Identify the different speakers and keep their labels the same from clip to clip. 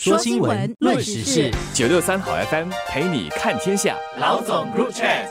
Speaker 1: 说新闻，论时事，
Speaker 2: 九六三好 FM 陪你看天下。
Speaker 1: 老总 Group Chat。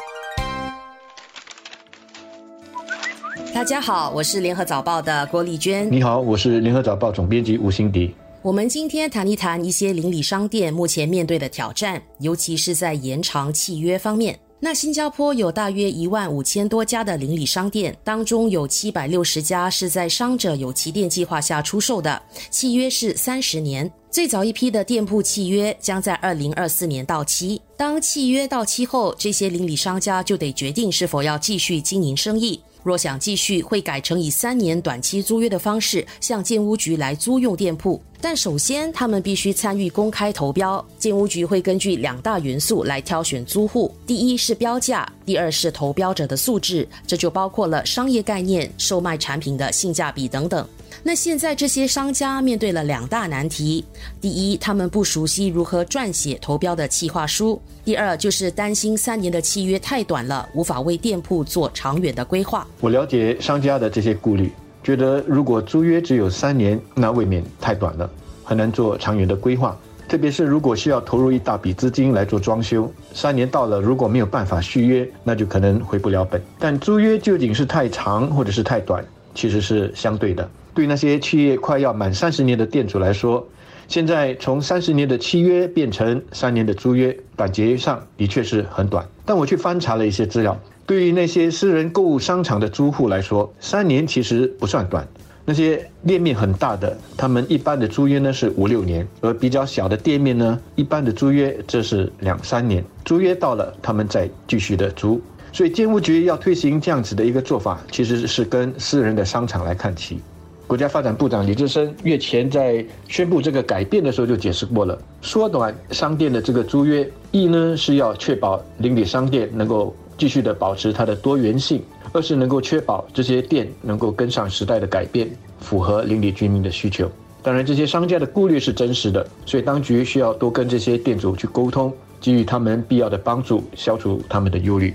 Speaker 3: 大家好，我是联合早报的郭丽娟。
Speaker 4: 你好，我是联合早报总编辑吴欣迪。
Speaker 3: 我们今天谈一谈一些邻里商店目前面对的挑战，尤其是在延长契约方面。那新加坡有大约一万五千多家的邻里商店，当中有七百六十家是在商者有旗店计划下出售的，契约是三十年。最早一批的店铺契约将在二零二四年到期。当契约到期后，这些邻里商家就得决定是否要继续经营生意。若想继续，会改成以三年短期租约的方式向建屋局来租用店铺。但首先，他们必须参与公开投标。建屋局会根据两大元素来挑选租户：第一是标价，第二是投标者的素质。这就包括了商业概念、售卖产品的性价比等等。那现在这些商家面对了两大难题：第一，他们不熟悉如何撰写投标的企划书；第二，就是担心三年的契约太短了，无法为店铺做长远的规划。
Speaker 4: 我了解商家的这些顾虑，觉得如果租约只有三年，那未免太短了，很难做长远的规划。特别是如果需要投入一大笔资金来做装修，三年到了，如果没有办法续约，那就可能回不了本。但租约究竟是太长或者是太短，其实是相对的。对那些企业快要满三十年的店主来说，现在从三十年的契约变成三年的租约，短节上的确是很短。但我去翻查了一些资料。对于那些私人购物商场的租户来说，三年其实不算短。那些店面很大的，他们一般的租约呢是五六年；而比较小的店面呢，一般的租约这是两三年。租约到了，他们再继续的租。所以建屋局要推行这样子的一个做法，其实是跟私人的商场来看齐。国家发展部长李志深月前在宣布这个改变的时候就解释过了，缩短商店的这个租约，一呢是要确保邻里商店能够。继续的保持它的多元性，二是能够确保这些店能够跟上时代的改变，符合邻里居民的需求。当然，这些商家的顾虑是真实的，所以当局需要多跟这些店主去沟通，给予他们必要的帮助，消除他们的忧虑。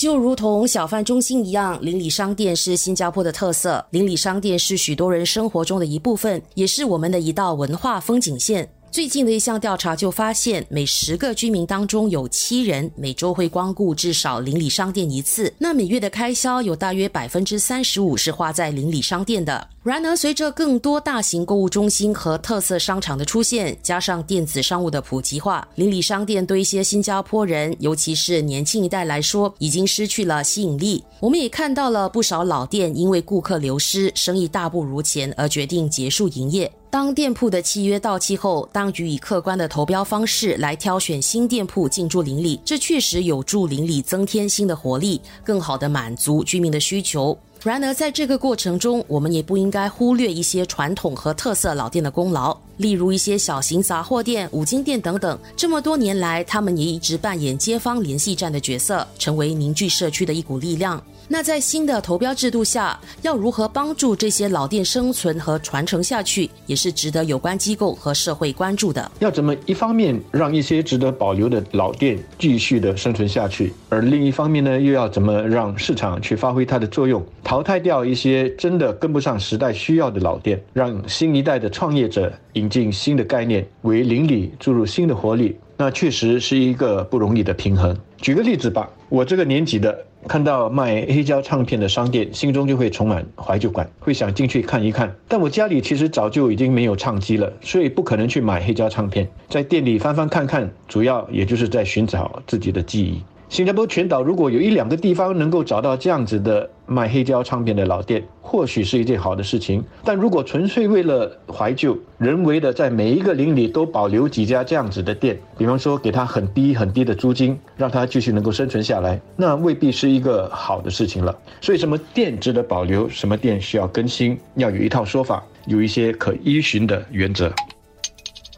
Speaker 3: 就如同小贩中心一样，邻里商店是新加坡的特色。邻里商店是许多人生活中的一部分，也是我们的一道文化风景线。最近的一项调查就发现，每十个居民当中有七人每周会光顾至少邻里商店一次。那每月的开销有大约百分之三十五是花在邻里商店的。然而，随着更多大型购物中心和特色商场的出现，加上电子商务的普及化，邻里商店对一些新加坡人，尤其是年轻一代来说，已经失去了吸引力。我们也看到了不少老店因为顾客流失，生意大不如前而决定结束营业。当店铺的契约到期后，当局以客观的投标方式来挑选新店铺进驻邻里，这确实有助邻里增添新的活力，更好的满足居民的需求。然而，在这个过程中，我们也不应该忽略一些传统和特色老店的功劳，例如一些小型杂货店、五金店等等。这么多年来，他们也一直扮演街坊联系站的角色，成为凝聚社区的一股力量。那在新的投标制度下，要如何帮助这些老店生存和传承下去，也是值得有关机构和社会关注的。
Speaker 4: 要怎么一方面让一些值得保留的老店继续的生存下去，而另一方面呢，又要怎么让市场去发挥它的作用，淘汰掉一些真的跟不上时代需要的老店，让新一代的创业者引进新的概念，为邻里注入新的活力，那确实是一个不容易的平衡。举个例子吧，我这个年纪的。看到卖黑胶唱片的商店，心中就会充满怀旧感，会想进去看一看。但我家里其实早就已经没有唱机了，所以不可能去买黑胶唱片。在店里翻翻看看，主要也就是在寻找自己的记忆。新加坡全岛如果有一两个地方能够找到这样子的卖黑胶唱片的老店，或许是一件好的事情。但如果纯粹为了怀旧，人为的在每一个邻里都保留几家这样子的店，比方说给他很低很低的租金，让他继续能够生存下来，那未必是一个好的事情了。所以，什么店值得保留，什么店需要更新，要有一套说法，有一些可依循的原则。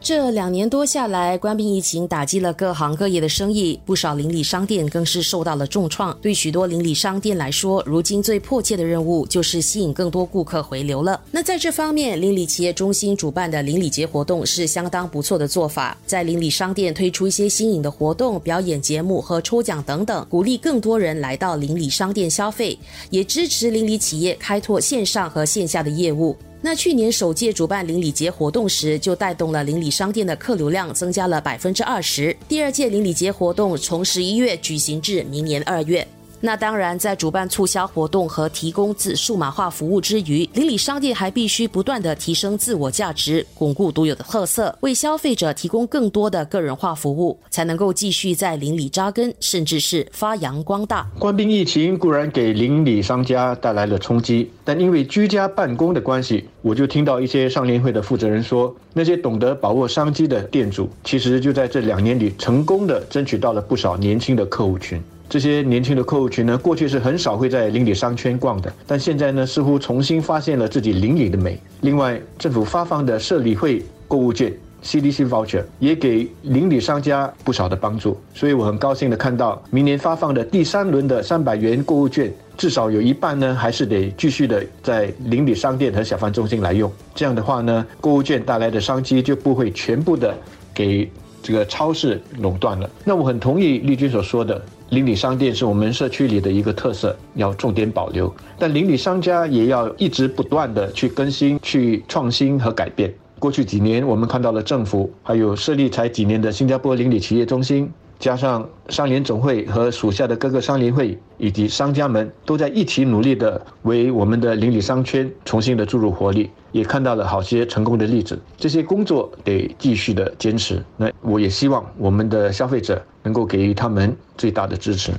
Speaker 3: 这两年多下来，官兵疫情打击了各行各业的生意，不少邻里商店更是受到了重创。对许多邻里商店来说，如今最迫切的任务就是吸引更多顾客回流了。那在这方面，邻里企业中心主办的邻里节活动是相当不错的做法，在邻里商店推出一些新颖的活动、表演节目和抽奖等等，鼓励更多人来到邻里商店消费，也支持邻里企业开拓线上和线下的业务。那去年首届主办邻里节活动时，就带动了邻里商店的客流量增加了百分之二十。第二届邻里节活动从十一月举行至明年二月。那当然，在主办促销活动和提供自数码化服务之余，邻里商店还必须不断的提升自我价值，巩固独有的特色，为消费者提供更多的个人化服务，才能够继续在邻里扎根，甚至是发扬光大。
Speaker 4: 官兵疫情固然给邻里商家带来了冲击，但因为居家办公的关系，我就听到一些上联会的负责人说，那些懂得把握商机的店主，其实就在这两年里成功的争取到了不少年轻的客户群。这些年轻的客户群呢，过去是很少会在邻里商圈逛的，但现在呢，似乎重新发现了自己邻里的美。另外，政府发放的社理会购物券 （CDC voucher） 也给邻里商家不少的帮助，所以我很高兴的看到，明年发放的第三轮的三百元购物券，至少有一半呢，还是得继续的在邻里商店和小贩中心来用。这样的话呢，购物券带来的商机就不会全部的给这个超市垄断了。那我很同意丽君所说的。邻里商店是我们社区里的一个特色，要重点保留。但邻里商家也要一直不断的去更新、去创新和改变。过去几年，我们看到了政府还有设立才几年的新加坡邻里企业中心，加上商联总会和属下的各个商联会以及商家们，都在一起努力的为我们的邻里商圈重新的注入活力，也看到了好些成功的例子。这些工作得继续的坚持。那我也希望我们的消费者。能够给予他们最大的支持。